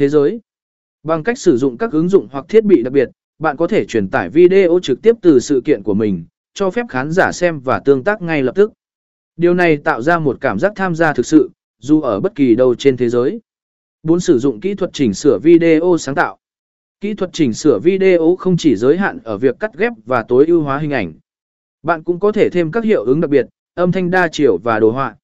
Thế giới Bằng cách sử dụng các ứng dụng hoặc thiết bị đặc biệt, bạn có thể truyền tải video trực tiếp từ sự kiện của mình, cho phép khán giả xem và tương tác ngay lập tức. Điều này tạo ra một cảm giác tham gia thực sự, dù ở bất kỳ đâu trên thế giới. 4. Sử dụng kỹ thuật chỉnh sửa video sáng tạo. Kỹ thuật chỉnh sửa video không chỉ giới hạn ở việc cắt ghép và tối ưu hóa hình ảnh. Bạn cũng có thể thêm các hiệu ứng đặc biệt, âm thanh đa chiều và đồ họa.